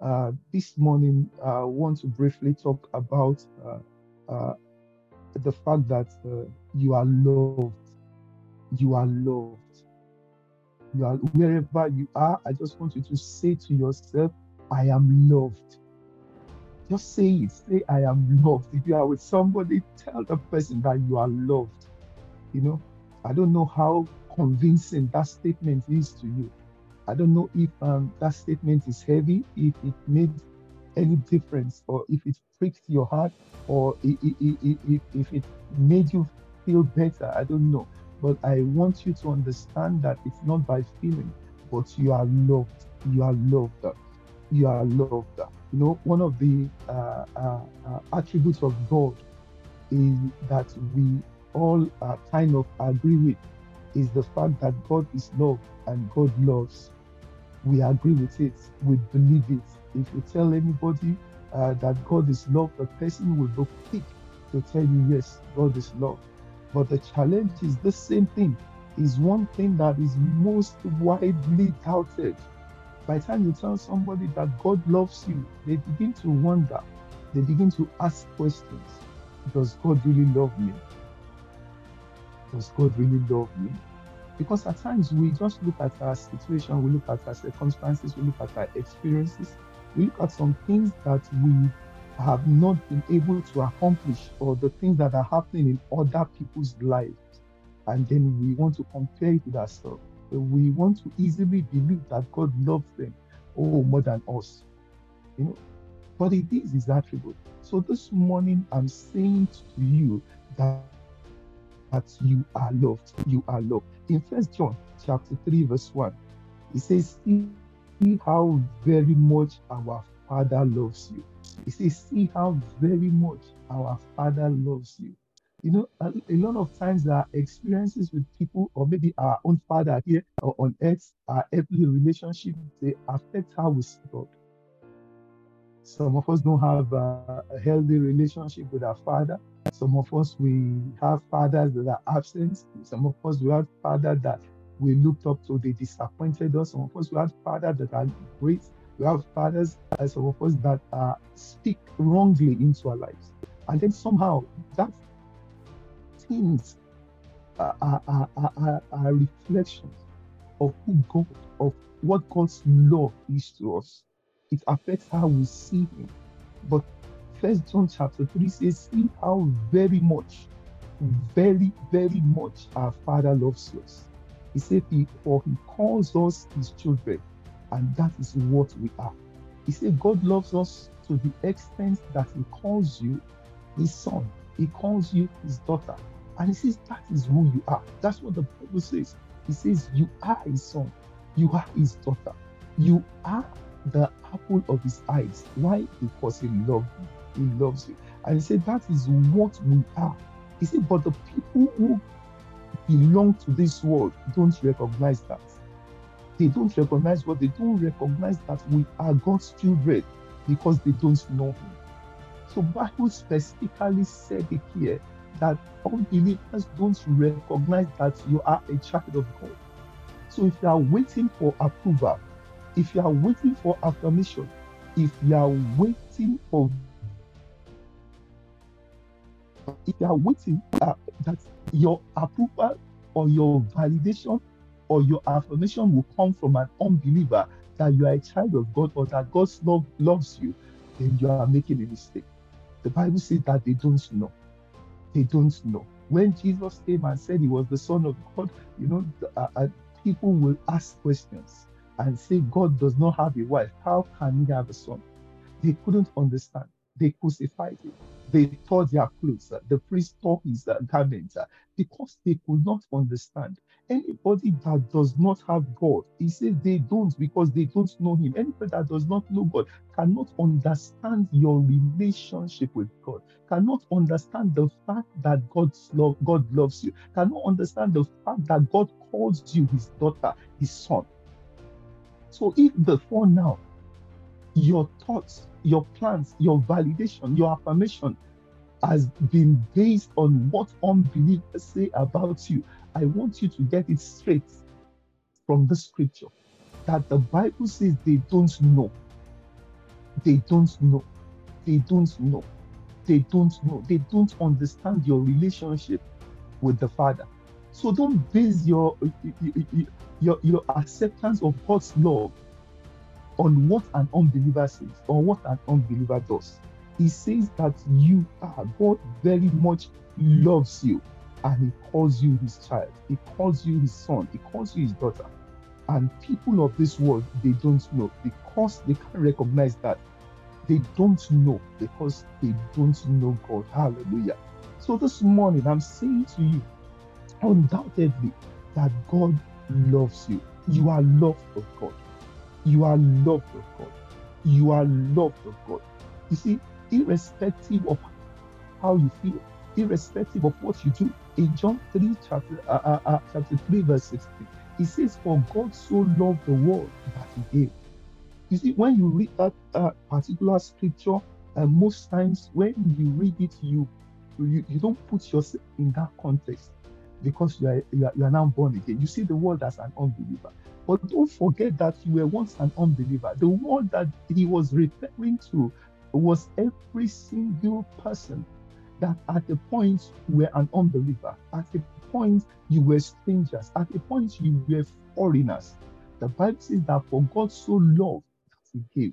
Uh, this morning, I want to briefly talk about uh, uh, the fact that uh, you are loved. You are loved. You are wherever you are. I just want you to say to yourself, I am loved. Just say it. Say, I am loved. If you are with somebody, tell the person that you are loved. You know, I don't know how convincing that statement is to you. I don't know if um, that statement is heavy, if it made any difference, or if it pricked your heart, or if, if, it made you feel better. I don't know. But I want you to understand that it's not by feeling, but you are loved. You are loved. You are loved. You know, one of the uh, uh, uh, attributes of God is that we all uh, kind of agree with is the fact that God is love and God loves. We agree with it. We believe it. If you tell anybody uh, that God is love, the person will go quick to tell you, yes, God is love. But the challenge is the same thing, is one thing that is most widely doubted. By the time you tell somebody that God loves you, they begin to wonder, they begin to ask questions. Does God really love me? Does God really love me? Because at times we just look at our situation, we look at our circumstances, we look at our experiences, we look at some things that we have not been able to accomplish or the things that are happening in other people's lives. And then we want to compare it with ourselves. We want to easily believe that God loves them, oh, more than us. You know, but it is his attribute. So this morning I'm saying to you that that you are loved. You are loved. In First John chapter 3, verse 1, it says, See how very much our Father loves you. It says, See how very much our Father loves you. You know, a, a lot of times our experiences with people, or maybe our own father here or on earth, our earthly relationship, they affect how we see God. Some of us don't have a, a healthy relationship with our father. Some of us, we have fathers that are absent. Some of us, we have fathers that we looked up to, they disappointed us. Some of us, we have fathers that are great. We have fathers, uh, some of us that uh, speak wrongly into our lives. And then somehow that things are, are, are, are, reflections of who God, of what God's love is to us it affects how we see him. But First John chapter 3 says, See how very much, very, very much our Father loves us. He said, For he calls us his children, and that is what we are. He said, God loves us to the extent that he calls you his son, he calls you his daughter. And he says, That is who you are. That's what the Bible says. He says, You are his son, you are his daughter, you are the apple of his eyes. Why? Because he loves you. He loves you. And he said, That is what we are. He said, But the people who belong to this world don't recognize that. They don't recognize what they don't recognize that we are God's children because they don't know Him. So Bible specifically said it here that unbelievers don't recognize that you are a child of God. So if you are waiting for approval, if you are waiting for affirmation, if you are waiting for if you are waiting uh, that your approval or your validation or your affirmation will come from an unbeliever that you are a child of God or that God's love loves you, then you are making a mistake. The Bible says that they don't know. They don't know. When Jesus came and said he was the Son of God, you know, uh, uh, people will ask questions and say God does not have a wife, how can he have a son? They couldn't understand. They crucified him. They tore their clothes. The priest tore his uh, garments uh, because they could not understand. Anybody that does not have God, he says they don't because they don't know him. Anybody that does not know God cannot understand your relationship with God, cannot understand the fact that God's love, God loves you, cannot understand the fact that God calls you his daughter, his son. So if before now your thoughts, your plans, your validation, your affirmation has been based on what unbelievers say about you, I want you to get it straight from the scripture that the Bible says they don't know. They don't know. They don't know. They don't know. They don't understand your relationship with the Father. So don't base your your your acceptance of God's love on what an unbeliever says or what an unbeliever does. He says that you are God very much loves you and he calls you his child. He calls you his son. He calls you his daughter. And people of this world, they don't know because they can't recognize that. They don't know because they don't know God. Hallelujah. So this morning, I'm saying to you, undoubtedly, that God loves you. You are loved of God. You are loved of God. You are loved of God. You see, irrespective of how you feel, irrespective of what you do, in John 3, chapter, uh, uh, uh, chapter 3, verse 16, he says, For God so loved the world that he gave. You see, when you read that uh, particular scripture, uh, most times when you read it, you, you you don't put yourself in that context because you are, you are, you are now born again. You see the world as an unbeliever. But don't forget that you were once an unbeliever. The world that he was referring to was every single person that at the point were an unbeliever, at the point you were strangers, at the point you were foreigners. The Bible says that for God so loved that he gave.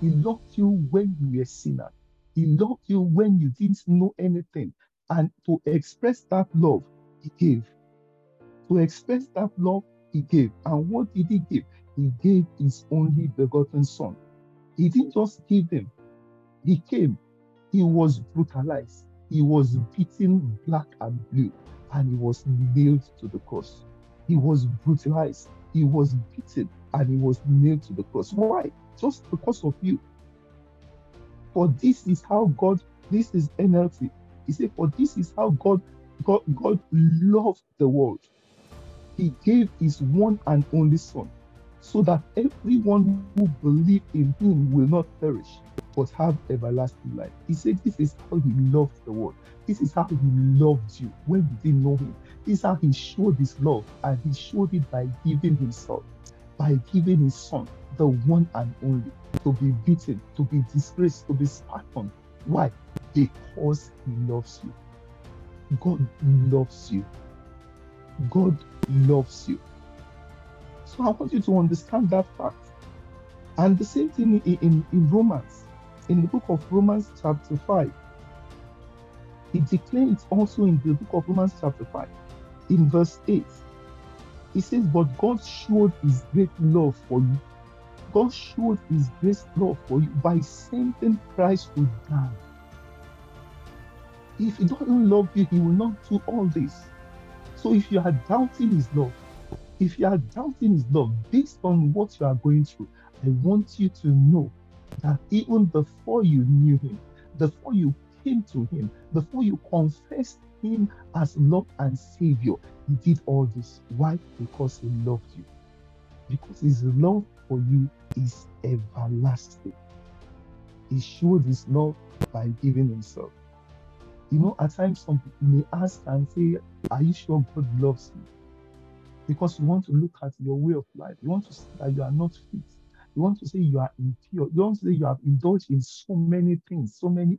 He loved you when you were sinner. He loved you when you didn't know anything. And to express that love, he gave. To express that love, he gave. And what did he give? He gave his only begotten son. He didn't just give him, he came. He was brutalized. He was beaten black and blue, and he was nailed to the cross. He was brutalized. He was beaten, and he was nailed to the cross. Why? Just because of you. For this is how God, this is NLT. He said, For this is how God, God, God loved the world. He gave his one and only son, so that everyone who believes in him will not perish, but have everlasting life. He said, This is how he loved the world. This is how he loved you when you didn't know him. This is how he showed his love, and he showed it by giving himself, by giving his son, the one and only, to be beaten, to be disgraced, to be spat on. Why? Because he loves you. God loves you. God loves you. So I want you to understand that fact. And the same thing in, in, in Romans, in the book of Romans, chapter 5. It declares also in the book of Romans, chapter 5, in verse 8. It says, But God showed his great love for you. God showed his great love for you by sending Christ to die. If he doesn't love you, he will not do all this. So if you are doubting his love, if you are doubting his love based on what you are going through, I want you to know that even before you knew him, before you came to him, before you confessed him as Lord and Savior, he did all this. Why? Because he loved you. Because his love for you is everlasting. He showed his love by giving himself. You know, at times some people may ask and say, Are you sure God loves you? Because you want to look at your way of life. You want to say that you are not fit. You want to say you are impure. You want to say you have indulged in so many things, so many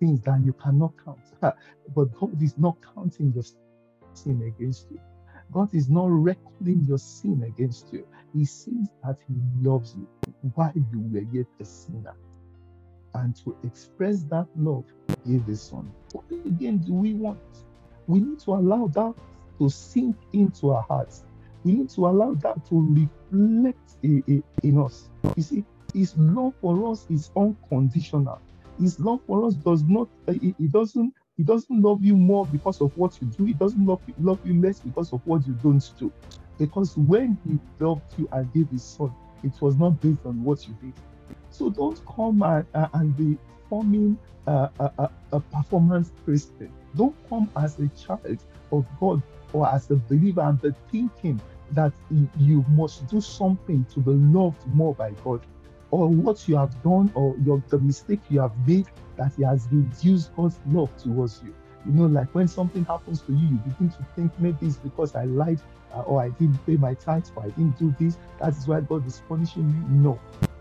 things that you cannot count. but God is not counting your sin against you. God is not reckoning your sin against you. He sees that He loves you while you were yet a sinner. And to express that love, gave His Son. What again do we want? We need to allow that to sink into our hearts. We need to allow that to reflect in us. You see, His love for us is unconditional. His love for us does not, eh, it, doesn't, he doesn't love you more because of what you do. He doesn't love, love you less because of what you don't do. Because when he loved you and gave his son, it was not based on what you did. So don't come and, uh, and be forming a, a, a performance Christian. Don't come as a child of God or as a believer and be thinking that you must do something to be loved more by God or what you have done or your the mistake you have made that he has reduced God's love towards you. You know, like when something happens to you, you begin to think maybe it's because I lied uh, or I didn't pay my tithes or I didn't do this. That is why God is punishing me. No,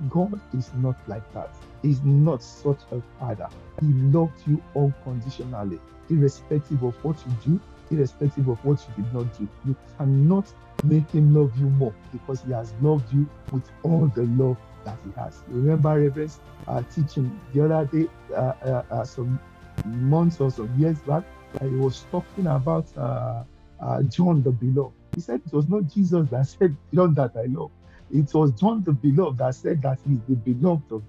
God is not like that. He's not such a father. He loved you unconditionally, irrespective of what you do, irrespective of what you did not do. You cannot make him love you more because he has loved you with all the love that he has. Remember Reverend's uh, teaching the other day, uh, uh, uh, some months or some years back, he was talking about uh, uh, John the Beloved. He said it was not Jesus that said, John that I love. It was John the Beloved that said that he's the beloved of,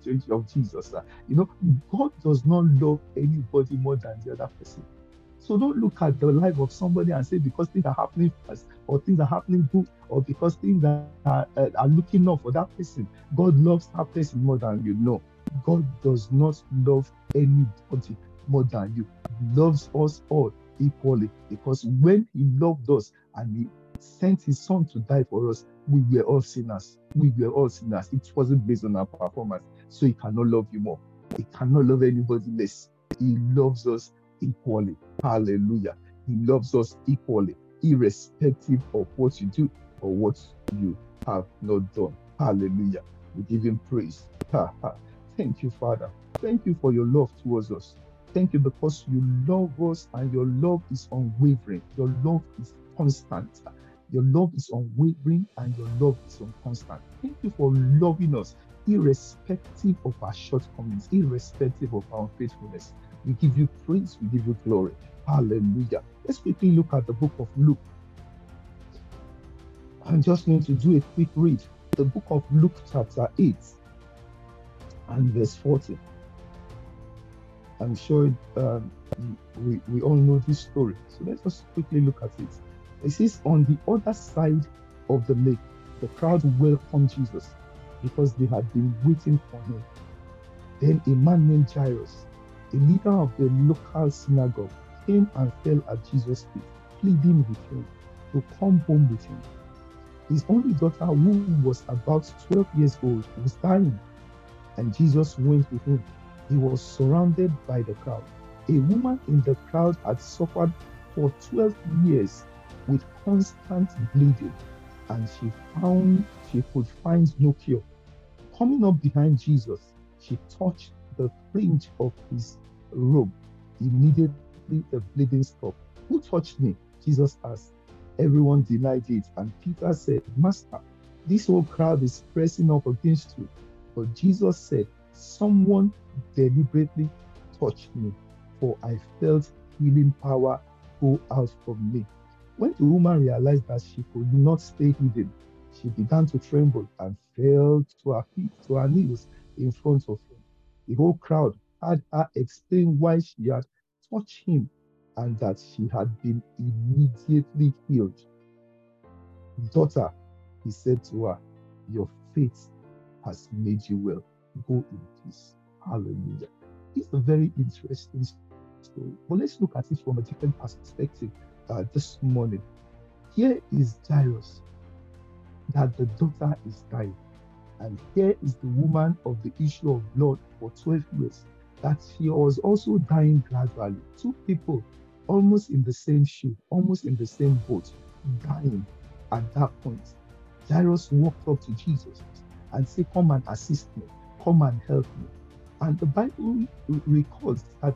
Jesus. Uh, you know, God does not love anybody more than the other person. So don't look at the life of somebody and say because things are happening fast or things are happening good or because things are, are, are looking up for that person. God loves that person more than you know. God does not love anybody more than you. He loves us all equally because when He loved us and He sent His Son to die for us, we were all sinners. We were all sinners. It wasn't based on our performance. So He cannot love you more. He cannot love anybody less. He loves us equally. Hallelujah. He loves us equally, irrespective of what you do or what you have not done. Hallelujah. We give him praise. Thank you, Father. Thank you for your love towards us. Thank you because you love us and your love is unwavering. Your love is constant. Your love is unwavering and your love is unconstant. Thank you for loving us irrespective of our shortcomings, irrespective of our faithfulness. We give you praise, we give you glory. Hallelujah. Let's quickly look at the book of Luke. I'm just going to do a quick read. The book of Luke, chapter 8 and verse 40. I'm sure um, we, we all know this story. So let's just quickly look at it. It says, On the other side of the lake, the crowd welcomed Jesus because they had been waiting for him. Then a man named Jairus, a leader of the local synagogue, came and fell at Jesus' feet, pleading with him to come home with him. His only daughter, who was about 12 years old, was dying, and Jesus went with him. He was surrounded by the crowd. A woman in the crowd had suffered for 12 years with constant bleeding, and she found she could find no cure. Coming up behind Jesus, she touched the fringe of his robe. Immediately the bleeding stopped. Who touched me? Jesus asked. Everyone denied it, and Peter said, Master, this whole crowd is pressing up against you. But Jesus said, Someone deliberately touched me, for I felt healing power go out from me. When the woman realized that she could not stay hidden, she began to tremble and fell to her feet, to her knees in front of him. The whole crowd had her explain why she had touched him and that she had been immediately healed. Daughter, he said to her, Your faith has made you well. Go in peace. Hallelujah. It's a very interesting story. But let's look at it from a different perspective uh, this morning. Here is Jairus, that the daughter is dying. And here is the woman of the issue of blood for 12 years, that she was also dying gradually. Two people almost in the same shoe, almost in the same boat, dying at that point. Jairus walked up to Jesus and said, Come and assist me, come and help me. And the Bible records that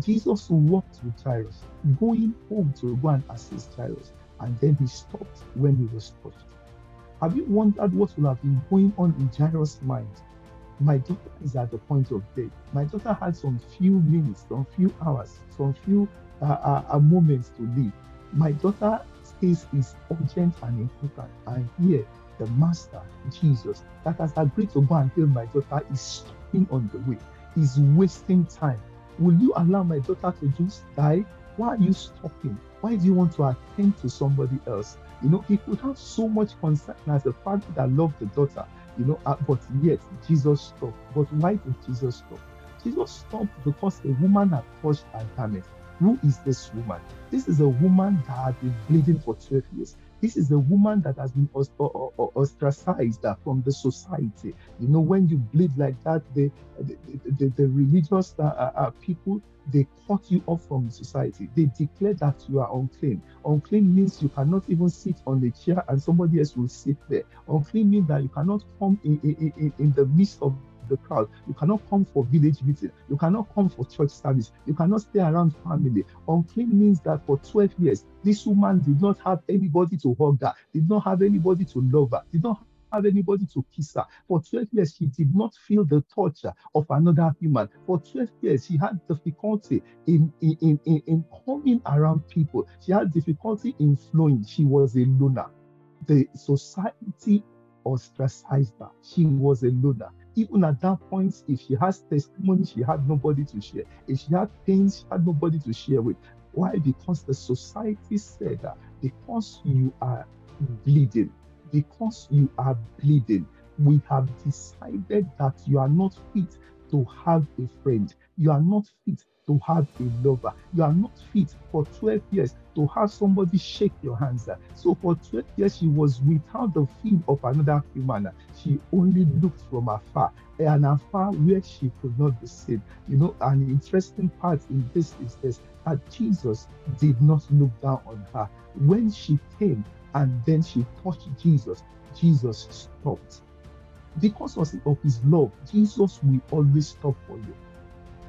Jesus walked with Jairus, going home to go and assist Jairus, and then he stopped when he was touched. Have you wondered what will have been going on in Jairus' mind? My daughter is at the point of death. My daughter had some few minutes, some few hours, some few uh, uh, uh, moments to live. My daughter's case is urgent and important. And here, the Master, Jesus, that has agreed to go and heal my daughter, is stopping on the way, is wasting time. Will you allow my daughter to just die? Why are you stopping? Why do you want to attend to somebody else? You know, he could have so much concern as a father that loved the daughter, you know, uh, but yet Jesus stopped. But why did Jesus stop? Jesus stopped because a woman had touched her garment. Who is this woman? This is a woman that had been bleeding for 12 years. This is a woman that has been ostracized from the society. You know, when you bleed like that, the, the, the, the religious uh, uh, uh, people, they cut you off from society. They declare that you are unclean. Unclean means you cannot even sit on the chair and somebody else will sit there. Unclean means that you cannot come in, in, in, in the midst of the crowd. You cannot come for village meeting. You cannot come for church service. You cannot stay around family. Unclean means that for 12 years, this woman did not have anybody to hug her, did not have anybody to love her, did not have anybody to kiss her. For 12 years, she did not feel the touch of another human. For 12 years, she had difficulty in, in, in, in coming around people. She had difficulty in flowing. She was a loner. The society ostracized her. She was a loner even at that point, if she has testimony, she had nobody to share. If she had pains, she had nobody to share with. Why? Because the society said that because you are bleeding, because you are bleeding, we have decided that you are not fit to have a friend. You are not fit to have a lover. You are not fit for 12 years to have somebody shake your hands. So for 12 years, she was without the feel of another human. She only looked from afar, and afar where she could not be seen. You know, an interesting part in this is this that Jesus did not look down on her. When she came and then she touched Jesus, Jesus stopped. Because of his love, Jesus will always stop for you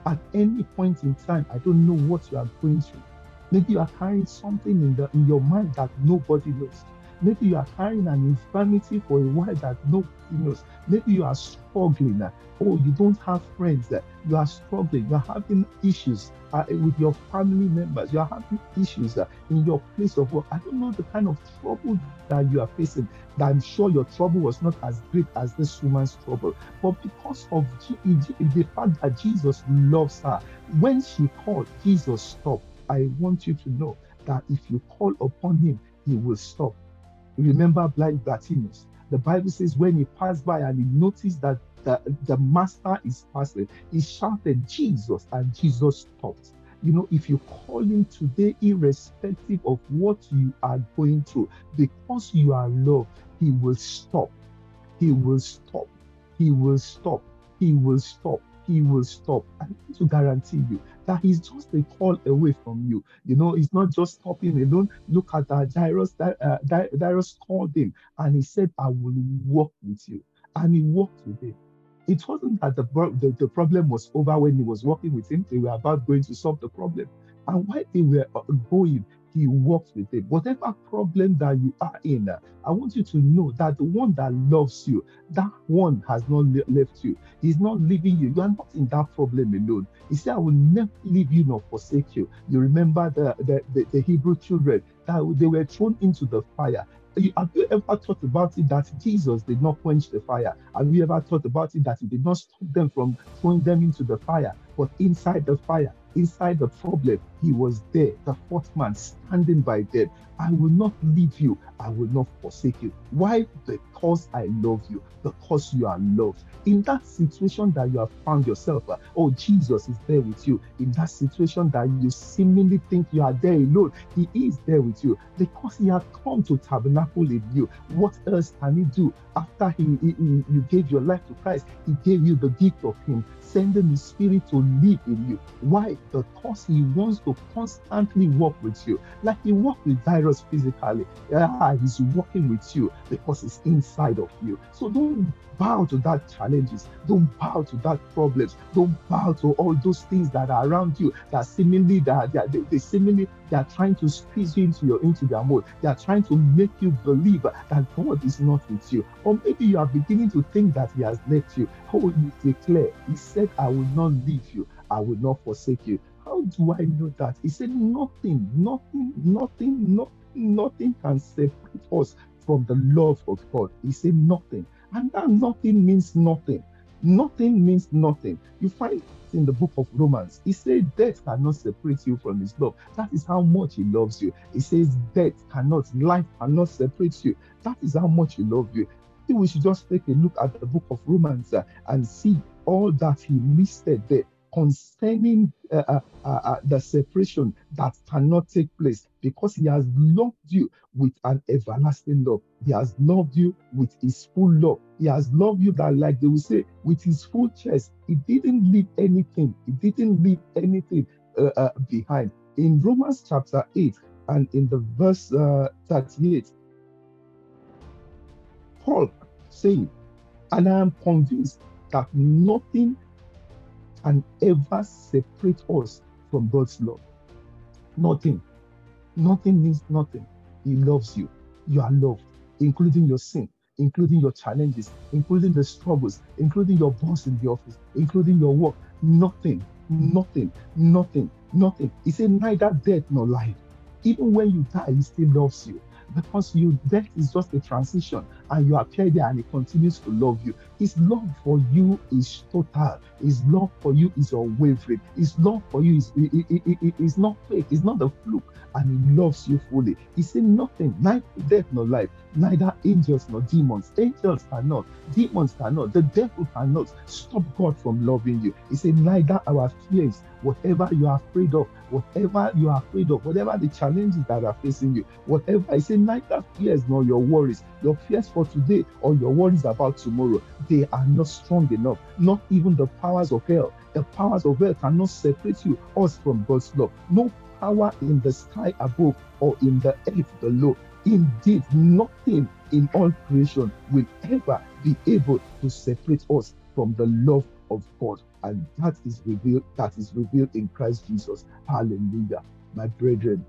at any point in time, I don't know what you are going through. Maybe you are carrying something in the in your mind that nobody knows. Maybe you are carrying an infirmity for a while that nobody knows. Maybe you are struggling. Oh, you don't have friends. You are struggling. You are having issues uh, with your family members. You are having issues uh, in your place of work. I don't know the kind of trouble that you are facing. I'm sure your trouble was not as great as this woman's trouble. But because of the fact that Jesus loves her, when she called, Jesus stopped. I want you to know that if you call upon him, he will stop. Remember blind Bartimaeus. The Bible says when he passed by and he noticed that the, the master is passing, he shouted, Jesus, and Jesus stopped. You know, if you call him today, irrespective of what you are going through, because you are loved, he will stop. He will stop. He will stop. He will stop he will stop. I want to guarantee you that he's just a call away from you. You know, he's not just stopping alone. Look at that. Jairus, uh, Jairus called him and he said, I will walk with you. And he walked with him. It wasn't that the, the, the problem was over when he was working with him. They were about going to solve the problem. And while they were uh, going, he walks with it. Whatever problem that you are in, I want you to know that the one that loves you, that one has not left you. He's not leaving you. You are not in that problem alone. He said, I will never leave you nor forsake you. You remember the, the, the, the Hebrew children that they were thrown into the fire. Have you ever thought about it that Jesus did not quench the fire? Have you ever thought about it that he did not stop them from throwing them into the fire? But inside the fire, inside the problem, he was there, the fourth man standing by them. I will not leave you, I will not forsake you. Why? Because I love you, because you are loved. In that situation that you have found yourself, uh, oh, Jesus is there with you. In that situation that you seemingly think you are there alone, He is there with you because He has come to tabernacle in you. What else can He do after he, he, he you gave your life to Christ? He gave you the gift of Him, sending His Spirit to live in you. Why? Because He wants to constantly walk with you. Like He walked with Jairus physically. Yeah, He's walking with you because He's inside of you. So don't bow to that challenges. Don't bow to that problems. Don't bow to all those things that are around you that seemingly that they, they, they seemingly they are trying to squeeze you into your into their mold. They are trying to make you believe that God is not with you. Or maybe you are beginning to think that He has left you. How will you declare? He said, I will not leave you, I will not forsake you. How do I know that? He said, Nothing, nothing, nothing, nothing, nothing can separate us from the love of God. He said, Nothing. And that nothing means nothing. Nothing means nothing. You find in the book of Romans. He said, Death cannot separate you from his love. That is how much he loves you. He says, Death cannot, life cannot separate you. That is how much he loves you. I think we should just take a look at the book of Romans uh, and see all that he listed there concerning uh, uh, uh, uh, the separation that cannot take place because he has loved you with an everlasting love. He has loved you with his full love. He has loved you that, like they will say, with his full chest. He didn't leave anything. He didn't leave anything uh, uh, behind. In Romans chapter 8 and in the verse 38, Paul saying, and I am convinced that nothing can ever separate us from God's love. Nothing. Nothing means nothing. He loves you. You are loved, including your sin, including your challenges, including the struggles, including your boss in the office, including your work. Nothing, nothing, nothing, nothing. He said, neither death nor life. Even when you die, he still loves you because you death is just a transition and you appear there and he continues to love you. His love for you is total. His love for you is unwavering. His love for you is, not fake. It's not a fluke. And he loves you fully. He said nothing, neither death nor life, neither angels nor demons. Angels cannot, demons cannot, the devil cannot stop God from loving you. He said, neither our fears, whatever you are afraid of, whatever you are afraid of, whatever the challenges that are facing you, whatever. I say, neither fears nor your worries, your fears for today or your worries about tomorrow, they are not strong enough. Not even the powers of hell. The powers of hell cannot separate you, us from God's love. No power in the sky above or in the earth below. Indeed, nothing in all creation will ever be able to separate us from the love of God. And that is revealed, that is revealed in Christ Jesus. Hallelujah. My brethren,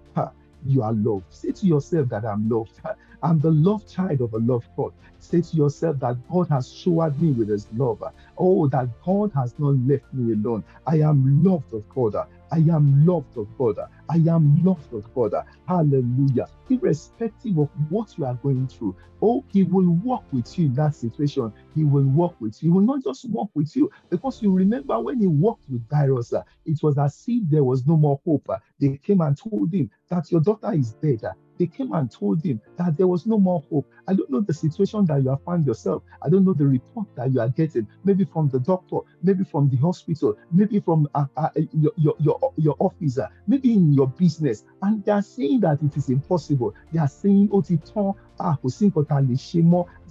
you are loved. Say to yourself that I'm loved. I'm the loved child of a loved God. Say to yourself that God has showered me with his love. Oh, that God has not left me alone. I am loved of God. I am loved of God. I am loved of God. Hallelujah. Irrespective of what you are going through, oh, He will walk with you in that situation. He will walk with you. He will not just walk with you because you remember when He walked with Jairus, it was as if there was no more hope. They came and told him that your daughter is dead they came and told him that there was no more hope. I don't know the situation that you have found yourself. I don't know the report that you are getting, maybe from the doctor, maybe from the hospital, maybe from uh, uh, your, your, your, your officer, maybe in your business. And they are saying that it is impossible. They are saying, oh, ah,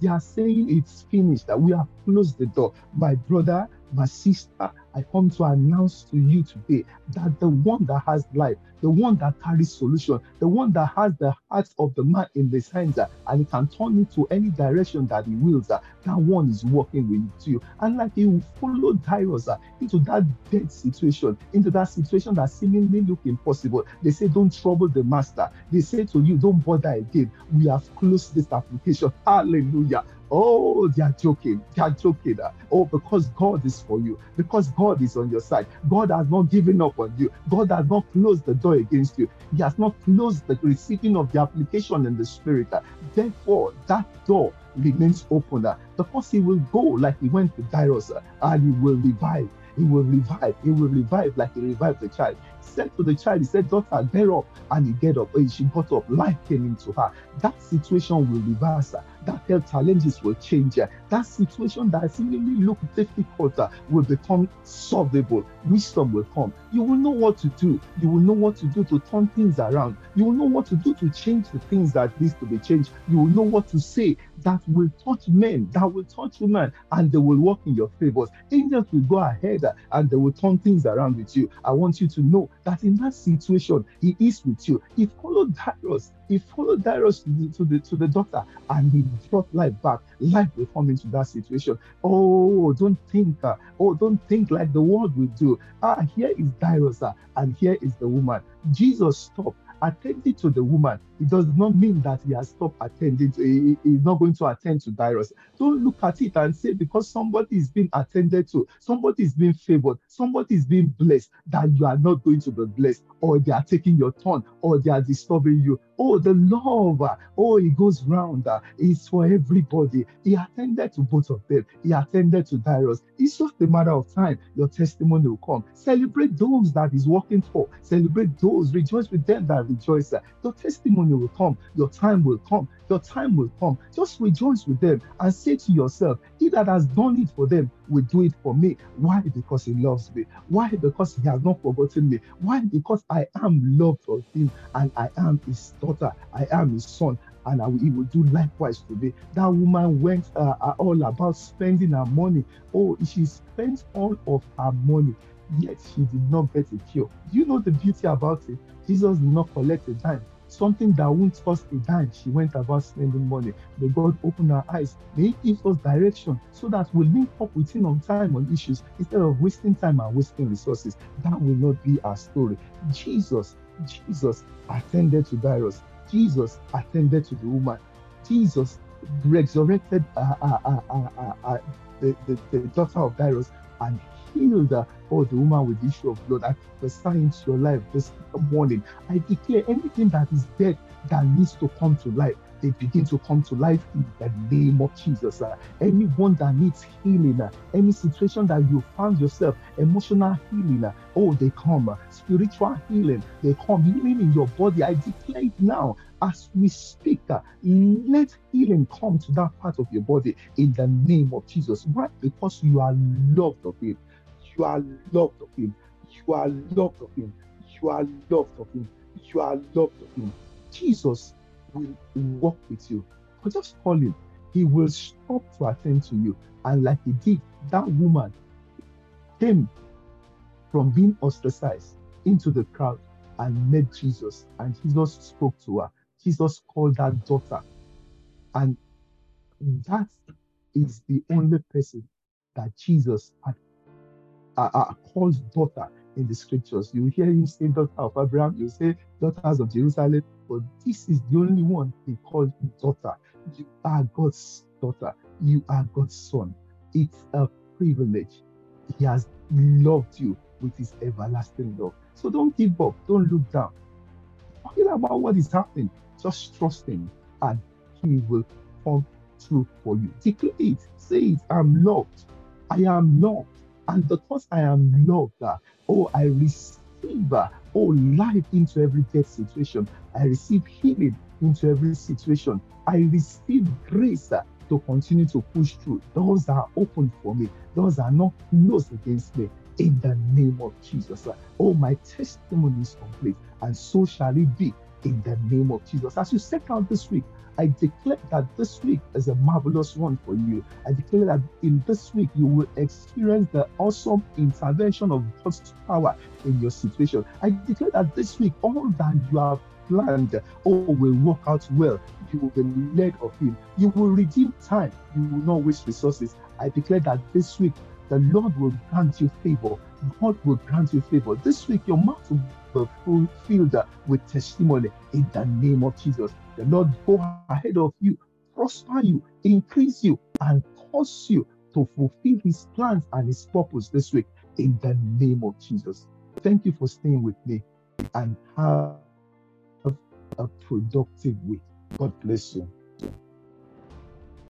they are saying it's finished, that we have closed the door. My brother, my sister, I come to announce to you today that the one that has life, the one that carries solution, the one that has the heart of the man in his hands, and he can turn into any direction that he wills, uh, that one is working with you. And like you follow Jairus uh, into that dead situation, into that situation that seemingly look impossible. They say, don't trouble the master. They say to you, don't bother again. We have closed this application. Hallelujah. Oh, they are joking. They are joking. Oh, because God is for you, because God is on your side. God has not given up on you. God has not closed the door against you. He has not closed the receiving of the application in the spirit. Therefore, that door remains open because he will go like he went to Jairus and he will revive. He will revive. He will revive like he revived the child said to the child, he said, Daughter, get up. And he get up. And she got up. Life came into her. That situation will reverse. That challenges will change. Eh? That situation that seemingly looked difficult eh, will become solvable. Wisdom will come. You will know what to do. You will know what to do to turn things around. You will know what to do to change the things that needs to be changed. You will know what to say that will touch men, that will touch women, and they will work in your favors. Angels will go ahead eh, and they will turn things around with you. I want you to know that in that situation, He is with you. He followed Jairus. He followed Jairus to the, to the, to the doctor and he brought life back. Life will come into that situation. Oh, don't think, uh, oh, don't think like the world will do. Ah, here is Jairus uh, and here is the woman. Jesus stopped attending to the woman, it does not mean that he has stopped attending to, he, he's not going to attend to Jairus. Don't look at it and say because somebody is being attended to, somebody is being favored, somebody is being blessed, that you are not going to be blessed, or they are taking your turn, or they are disturbing you. Oh, the love, oh, it goes round. It's for everybody. He attended to both of them. He attended to Jairus. It's just a matter of time. Your testimony will come. Celebrate those that is working for. Celebrate those. Rejoice with them that rejoice. Your testimony will come. Your time will come. Your time will come. Just rejoice with them and say to yourself, He that has done it for them will do it for me. Why? Because he loves me. Why? Because he has not forgotten me. Why? Because I am loved of him and I am his daughter. I am his son and will, he will do likewise today. That woman went uh, uh, all about spending her money. Oh, she spent all of her money, yet she did not get a cure. Do you know the beauty about it? Jesus did not collect a dime. Something that won't cost a dime, she went about spending money. May God open her eyes. May He give us direction so that we link up with Him on time on issues instead of wasting time and wasting resources. That will not be our story. Jesus, Jesus attended to Jairus. Jesus attended to the woman. Jesus resurrected uh, uh, uh, uh, uh, uh the, the, the, daughter of Jairus and uh, oh, the woman with the issue of blood. I prophesy into your life this morning. I declare anything that is dead that needs to come to life they begin to come to life in the name of Jesus. Uh, anyone that needs healing, uh, any situation that you found yourself, emotional healing, uh, oh, they come. Spiritual healing, they come. Healing in your body, I declare it now as we speak. Uh, let healing come to that part of your body in the name of Jesus. Why? Because you are loved of Him. You are loved of Him. You are loved of Him. You are loved of Him. You are loved of Him. Jesus will walk with you. But just call him. He will stop to attend to you. And like he did, that woman came from being ostracized into the crowd and met Jesus. And Jesus spoke to her. Jesus called that daughter. And that is the only person that Jesus had uh, called daughter in the scriptures. You hear him say daughter of Abraham, you say daughters of Jerusalem, but this is the only one he called daughter. You are God's daughter. You are God's son. It's a privilege. He has loved you with his everlasting love. So don't give up. Don't look down. Forget about what is happening. Just trust him and he will come through for you. Declare it. Say it. I'm loved. I am loved. And because I am loved, oh, I receive, oh, life into every death situation. I receive healing into every situation. I receive grace to continue to push through. Doors are open for me. Doors are not closed against me. In the name of Jesus. Oh, my testimony is complete. And so shall it be in the name of Jesus. As you set out this week, I declare that this week is a marvelous one for you. I declare that in this week you will experience the awesome intervention of God's power in your situation. I declare that this week all that you have planned oh, will work out well. You will be led of Him. You will redeem time. You will not waste resources. I declare that this week the Lord will grant you favor. God will grant you favor. This week your mouth will be filled with testimony in the name of Jesus. The Lord go ahead of you, prosper you, increase you, and cause you to fulfill his plans and his purpose this week in the name of Jesus. Thank you for staying with me and have a productive week. God bless you.